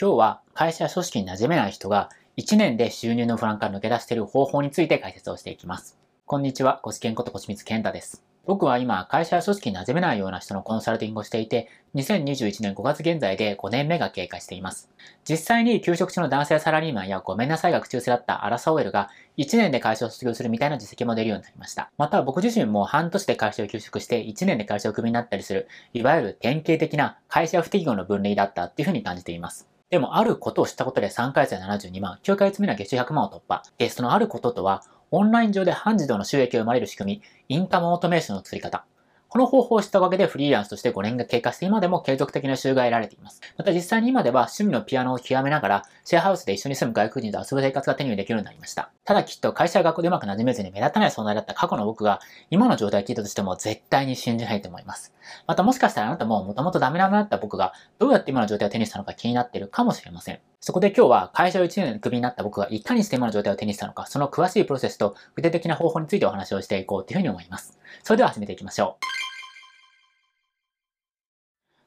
今日は会社や組織に馴染めない人が1年で収入の不安から抜け出している方法について解説をしていきます。こんにちは、コシケンことコシミツケンタです。僕は今、会社や組織に馴染めないような人のコンサルティングをしていて、2021年5月現在で5年目が経過しています。実際に休職中の男性サラリーマンやごめんなさいが口癖だったアラサオエルが1年で会社を卒業するみたいな実績も出るようになりました。また僕自身も半年で会社を休職して1年で会社をクビになったりする、いわゆる典型的な会社不適合の分類だったっていうふうに感じています。でも、あることを知ったことで3ヶ月で72万、9ヶ月目には月収100万を突破。で、そのあることとは、オンライン上で半自動の収益を生まれる仕組み、インカムオートメーションの作り方。この方法を知ったおかげでフリーランスとして5年が経過して今でも継続的な収入が得られています。また実際に今では趣味のピアノを極めながらシェアハウスで一緒に住む外国人と遊ぶ生活が手に入れできるようになりました。ただきっと会社や学校でうまく馴染めずに目立たない存在だった過去の僕が今の状態を聞いたとしても絶対に信じないと思います。またもしかしたらあなたももともとダメなのだった僕がどうやって今の状態を手にしたのか気になっているかもしれません。そこで今日は会社を1年でクビになった僕がいかにして今の状態を手にしたのか、その詳しいプロセスと具体的な方法についてお話をしていこうというふうに思います。それでは始めていきましょう。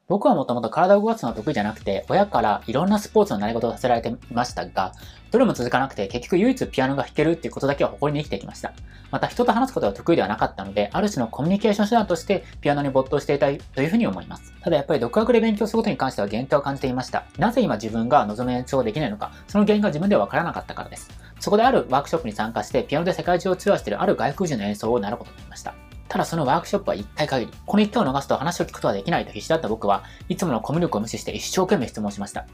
僕はもともと体を動かすのは得意じゃなくて、親からいろんなスポーツの習い事をさせられていましたが、どれも続かなくて、結局唯一ピアノが弾けるっていうことだけは誇りに生きてきました。また人と話すことは得意ではなかったので、ある種のコミュニケーション手段としてピアノに没頭していたいというふうに思います。ただやっぱり独学で勉強することに関しては限定を感じていました。なぜ今自分が望む演奏ができないのか、その原因が自分ではわからなかったからです。そこであるワークショップに参加して、ピアノで世界中をツアーしているある外国人の演奏を習うことになりました。ただそのワークショップは1回限り。この1回を逃すと話を聞くことはできないと必死だった僕はいつものコミュ力を無視して一生懸命質問しました。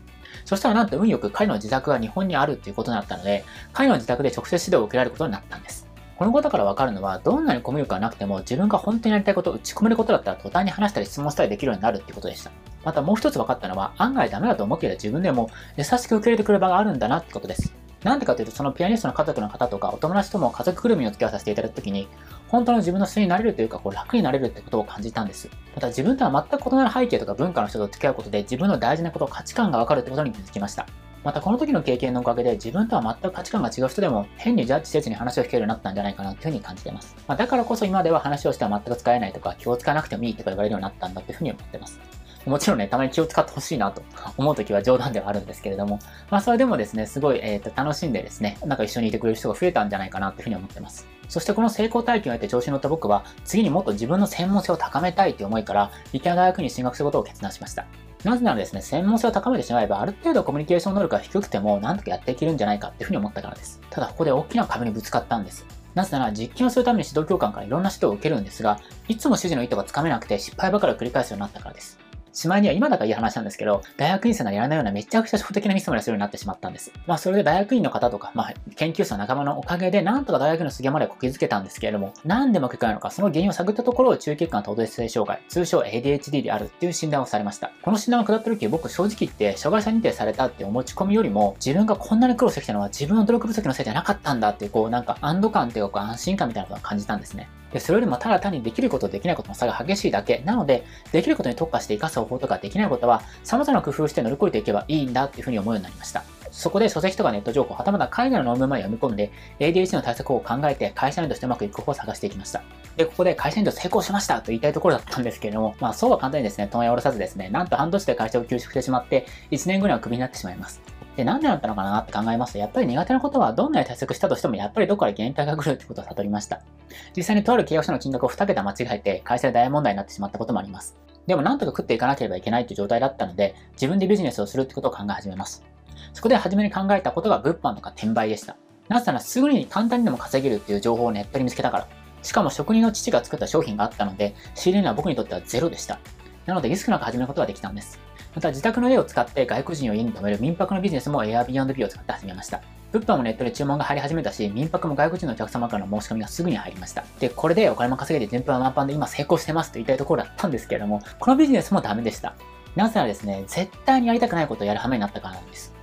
そしたらなんと運よく彼の自宅が日本にあるっていうことになったので、彼の自宅で直接指導を受けられることになったんです。このことからわかるのは、どんなにコミュ力がなくても自分が本当にやりたいことを打ち込めることだったら途端に話したり質問したりできるようになるってことでした。またもう一つ分かったのは、案外ダメだと思っていた自分でも優しく受け入れてくれる場があるんだなってことです。なんでかというと、そのピアニストの家族の方とか、お友達とも家族ぐるみを付き合わさせていただくときに、本当の自分の素になれるというか、こう楽になれるってことを感じたんです。また自分とは全く異なる背景とか文化の人と付き合うことで、自分の大事なこと、価値観がわかるってことに気づきました。またこの時の経験のおかげで自分とは全く価値観が違う人でも変にジャッジせずに話を聞けるようになったんじゃないかなというふうに感じています。まあ、だからこそ今では話をしては全く使えないとか気を使わなくてもいいとか言われるようになったんだというふうに思っています。もちろんね、たまに気を使ってほしいなと思うときは冗談ではあるんですけれども、まあそれでもですね、すごい、えー、と楽しんでですね、なんか一緒にいてくれる人が増えたんじゃないかなというふうに思ってます。そしてこの成功体験を得て調子に乗った僕は、次にもっと自分の専門性を高めたいという思いから、理系の大学に進学することを決断しました。なぜならですね、専門性を高めてしまえば、ある程度コミュニケーション能力が低くても、なんとかやっていけるんじゃないかっていうふうに思ったからです。ただ、ここで大きな壁にぶつかったんです。なぜなら、実験をするために指導教官からいろんな指導を受けるんですが、いつも指示の意図がつかめなくて失敗ばかりを繰り返すようになったからです。しまいには今だからいい話なんですけど、大学院生ならやらないようなめちゃくちゃ初歩的なミスまでするようになってしまったんです。まあそれで大学院の方とか、まあ研究者の仲間のおかげでなんとか大学の杉山までこぎつけたんですけれども、なんでも結果ないのか、その原因を探ったところを中血管頭動性障害、通称 ADHD であるっていう診断をされました。この診断を下った時僕正直言って障害者認定されたっていう持ち込みよりも、自分がこんなに苦労してきたのは自分の努力不足のせいじゃなかったんだっていうこうなんか安堵感っていうか安心感みたいなことを感じたんですね。で、それよりもただ単にできることできないことの差が激しいだけ。なので、できることに特化して活かす方法とかできないことは、様々な工夫して乗り越えていけばいいんだっていうふうに思うようになりました。そこで書籍とかネット情報、はたまた海外の論文まで読み込んで、ADHD の対策を考えて会社員としてうまくいく方法を探していきました。で、ここで会社員と成功しましたと言いたいところだったんですけれども、まあそうは簡単にですね、問屋を下ろさずですね、なんと半年で会社を休職してしまって、1年後にはクビになってしまいます。で、なんでだったのかなって考えますと、やっぱり苦手なことはどんなに対策したとしても、やっぱりどこから限界が来るってことを悟りました。実際にとある契約書の金額を2桁間違えて、会社で大問題になってしまったこともあります。でもなんとか食っていかなければいけないという状態だったので、自分でビジネスをするってことを考え始めます。そこで初めに考えたことが物販とか転売でした。なぜならすぐに簡単にでも稼げるっていう情報をネットに見つけたから。しかも職人の父が作った商品があったので、仕入れ値は僕にとってはゼロでした。なのでリスクなく始めることができたんです。また自宅の家を使って外国人を家に泊める民泊のビジネスも Airbnb を使って始めました。物販もネットで注文が入り始めたし、民泊も外国人のお客様からの申し込みがすぐに入りました。で、これでお金も稼げて全般満帆で今成功してますと言いたいところだったんですけれども、このビジネスもダメでした。なぜならですね、絶対にやりたくないことをやるはめになったからなんです。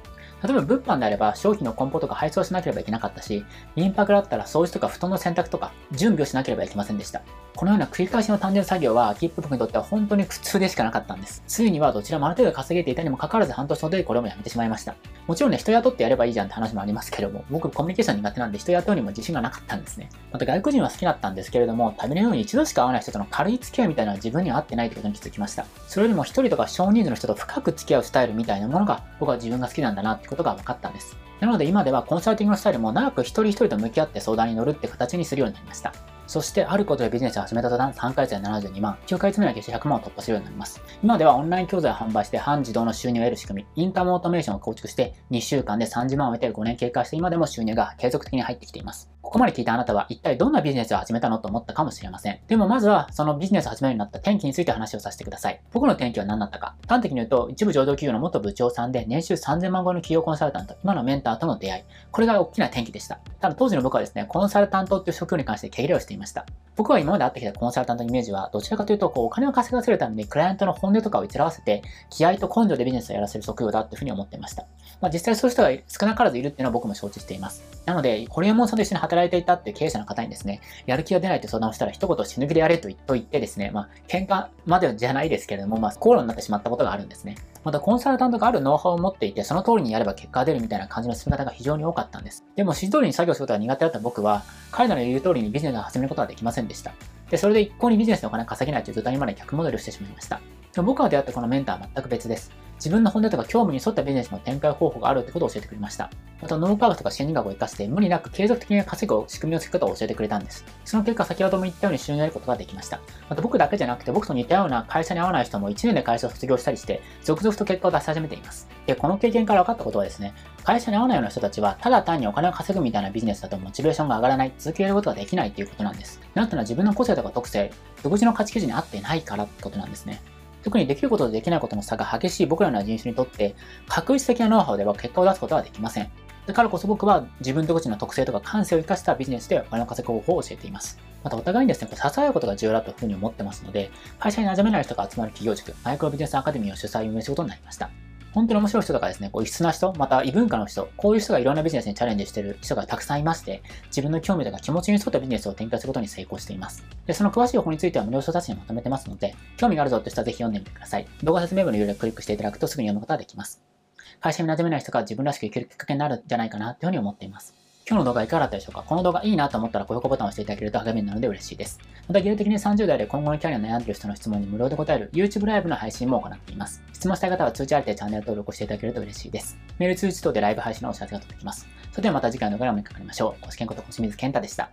例えば物販であれば商品の梱包とか配送しなければいけなかったし、民泊だったら掃除とか布団の洗濯とか準備をしなければいけませんでした。このような繰り返しの単純作業は、キップ僕にとっては本当に苦痛でしかなかったんです。ついにはどちらもある程度稼げていたにもかかわらず半年ほどでこれもやめてしまいました。もちろんね、人雇ってやればいいじゃんって話もありますけども、僕コミュニケーション苦手なんで人雇うにも自信がなかったんですね。また外国人は好きだったんですけれども、旅のように一度しか会わない人との軽い付き合いみたいなのは自分には合ってないということに気づきました。それよりも一人とか少人数の人と深く付き合うスタイルみたいなものが僕は自分が好きなんだなってことが分かったんです。なので今ではコンサルティングのスタイルも長く一人一人と向き合って相談に乗るって形にするようになりました。そして、あることでビジネスを始めた途端、3ヶ月で72万、9ヶ月目は決して100万を突破するようになります。今ではオンライン教材を販売して半自動の収入を得る仕組み、インカムオートメーションを構築して、2週間で30万を得て5年経過して今でも収入が継続的に入ってきています。ここまで聞いたあなたは一体どんなビジネスを始めたのと思ったかもしれません。でもまずはそのビジネスを始めるようになった転機について話をさせてください。僕の転機は何だったか。端的に言うと、一部上場企業の元部長さんで年収3000万超えの企業コンサルタント、今のメンターとの出会い。これが大きな転機でした。ただ当時の僕はですね、コンサルタントっていう職業に関して毛切れをしていました。ました僕は今まで会ってきたコンサルタントのイメージは、どちらかというと、こう、お金を稼がせるためにクライアントの本音とかを逸らわせて、気合と根性でビジネスをやらせる職業だっていうふうに思っていました。まあ実際そういう人が少なからずいるっていうのは僕も承知しています。なので、ホリエモンさんと一緒に働いていたって経営者の方にですね、やる気が出ないと相談をしたら一言死ぬ気でやれと言ってですね、まあ、喧嘩までじゃないですけれども、まあ、口論になってしまったことがあるんですね。また、コンサルタントがあるノウハウを持っていて、その通りにやれば結果が出るみたいな感じの進め方が非常に多かったんです。でも、指示通りに作業することが苦手だった僕は、彼らの言う通りにビジネスを始めることができませんでした。で、それで一向にビジネスのお金を稼げないという状態にまで逆戻りをしてしまいました。でも僕が出会ったこのメンターは全く別です。自分の本音とか興味に沿ったビジネスの展開方法があるってことを教えてくれました。また脳科学とか心理学を活かして無理なく継続的に稼ぐ仕組みを作ることを教えてくれたんです。その結果先ほども言ったように収入を得ることができました。また僕だけじゃなくて僕と似たような会社に合わない人も1年で会社を卒業したりして続々と結果を出し始めています。で、この経験から分かったことはですね、会社に合わないような人たちはただ単にお金を稼ぐみたいなビジネスだとモチベーションが上がらない、続けることができないということなんです。なんとのは自分の個性とか特性、独自の価値基準に合ってないからってことなんですね。特にできることとできないことの差が激しい僕らの人種にとって、確実的なノウハウでは結果を出すことはできません。だからこそ僕は自分独自の特性とか感性を生かしたビジネスでお金を稼ぐ方法を教えています。またお互いにですね、支え合うことが重要だというふうに思ってますので、会社に馴染めない人が集まる企業塾、マイクロビジネスアカデミーを主催運営することになりました。本当に面白い人とかですね、こう異質な人、また異文化の人、こういう人がいろんなビジネスにチャレンジしてる人がたくさんいまして、自分の興味とか気持ちに沿ったビジネスを展開することに成功しています。で、その詳しい方法については無料書冊にまとめてますので、興味があるぞって人はぜひ読んでみてください。動画説明文の URL をクリックしていただくとすぐに読むことができます。会社に馴染めない人が自分らしく生きるきっかけになるんじゃないかなというふうに思っています。今日の動画いかがだったでしょうか？この動画いいなと思ったら高評価ボタンを押していただけると励みになるので嬉しいです。また、技術的に30代で今後のキャリアを悩んでいる人の質問に無料で答える YouTube ライブの配信も行っています。質問したい方は通知ありでチャンネル登録をしていただけると嬉しいです。メール通知等でライブ配信のお知らせが届きます。それではまた次回の動画でお目にかかりましょう。ご視聴こと小清水健太でした。